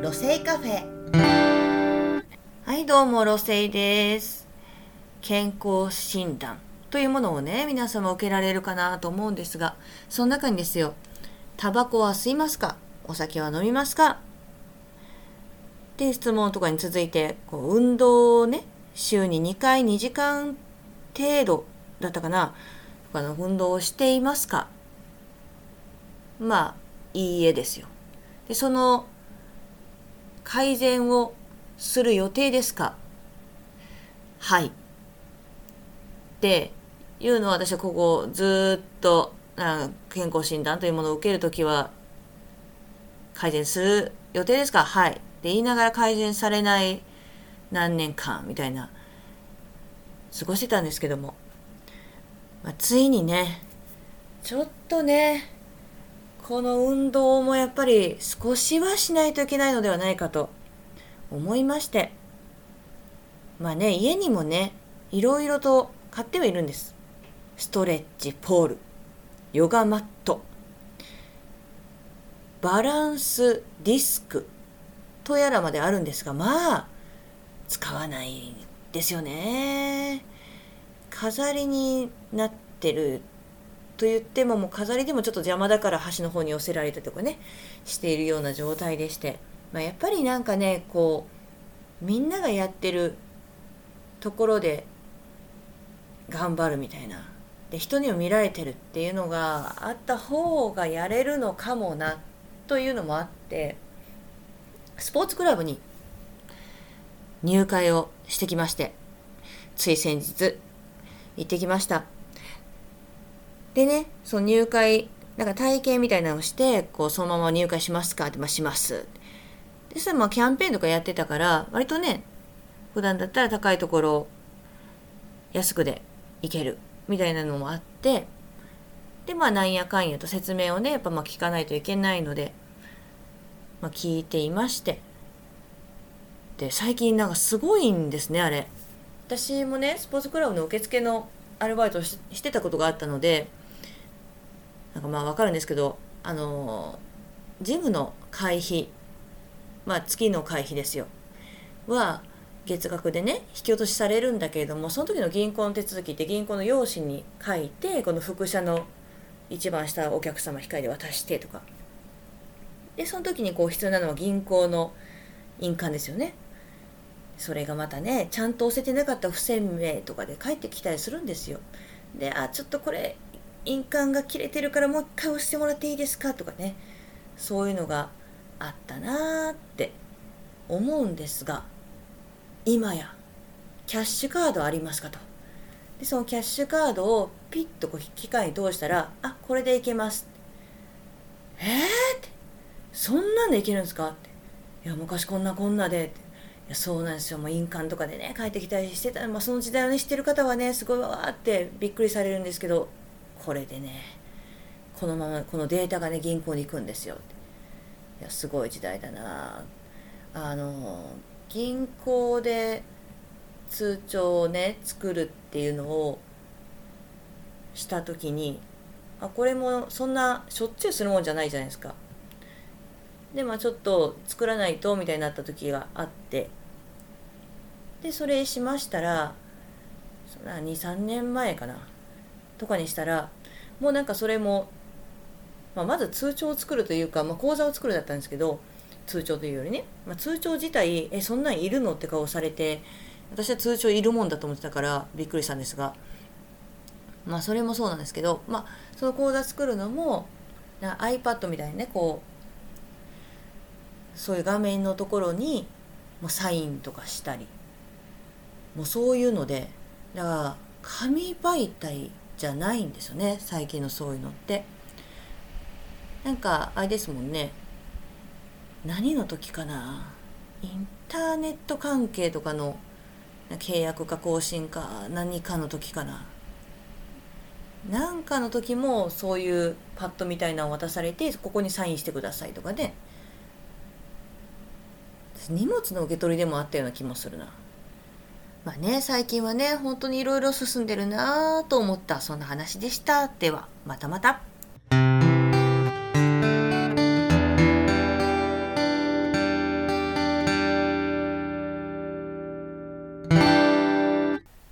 路星カフェ。はいどうも路星です。健康診断というものをね皆様受けられるかなと思うんですがその中にですよタバコは吸いますか？お酒は飲みますか？って質問とかに続いてこう運動をね週に2回2時間程度だったかな。あの運動をしていますか？まあいいえですよ。でその改善をする予定ですか？はい。っていうのは私はここずっと健康診断というものを受けるときは改善する予定ですか？はい。で言いながら改善されない何年間みたいな過ごしてたんですけども、まあ、ついにねちょっとねこの運動もやっぱり少しはしないといけないのではないかと思いまして。まあね家にもねいろいろと買ってはいるんです。ストレッチポールヨガマットバランスディスクとやらまであるんですがまあ使わないですよね。飾りになってると言ってももう飾りでもちょっと邪魔だから端の方に寄せられたとかねしているような状態でして、まあ、やっぱりなんかねこうみんながやってるところで頑張るみたいな。で人にも見られてるっていうのがあった方がやれるのかもなというのもあってスポーツクラブに入会をしてきましてつい先日行ってきました。でね、その入会、なんか体験みたいなのをして、こう、そのまま入会しますか？って、まあ、します。で、それまあ、キャンペーンとかやってたから、割とね、普段だったら高いところ、安くで行ける、みたいなのもあって、で、まあ、なんやかんやと説明をね、やっぱまあ、聞かないといけないので、まあ、聞いていまして。で、最近なんかすごいんですね、あれ。私もね、スポーツクラブの受付のアルバイトをしてたことがあったので、なんかまあ分かるんですけどあのジムの会費まあ月の会費ですよ。は月額でね引き落としされるんだけれどもその時の銀行の手続きって銀行の用紙に書いてこの副社の一番下お客様控えで渡してとか。でその時にこう必要なのは銀行の印鑑ですよね。それがまたねちゃんと押せてなかった不鮮明とかで返ってきたりするんですよ。であちょっとこれ印鑑が切れてるからもう一回押してもらっていいですか？とかね。そういうのがあったなーって思うんですが今やキャッシュカードありますかと。でそのキャッシュカードをピッとこう機械に通したらあこれでいけます。えーって。そんなんでいけるんですかって。いや昔こんなこんなでって。いやそうなんですよ。もう印鑑とかでね帰ってきたりしてた、まあ、その時代をね知ってる方はねすごいわーってびっくりされるんですけど。これでねこのままこのデータがね銀行に行くんですよいやすごい時代だな。あの銀行で通帳をね作るっていうのをした時にあこれもそんなしょっちゅうするもんじゃないじゃないですか。でまあちょっと作らないとみたいになった時があって。でそれしましたら23年前かな。とかにしたらもうなんかそれも、まあ、まず通帳を作るというか、まあ、講座を作るだったんですけど通帳というよりね、まあ、通帳自体えそんなんいるのって顔されて私は通帳いるもんだと思ってたからびっくりしたんですがまあそれもそうなんですけど、まあ、その講座作るのもな iPad みたいにねこうそういう画面のところにもうサインとかしたりもうそういうのでだから紙媒体じゃないんですよね最近のそういうのって。なんかあれですもんね何の時かなインターネット関係とかの契約か更新か何かの時かな。なんかの時もそういうパッドみたいなのを渡されてここにサインしてくださいとかね荷物の受け取りでもあったような気もするな。まあね、最近はね、本当にいろいろ進んでるなぁと思った、そんな話でした。では、またまた。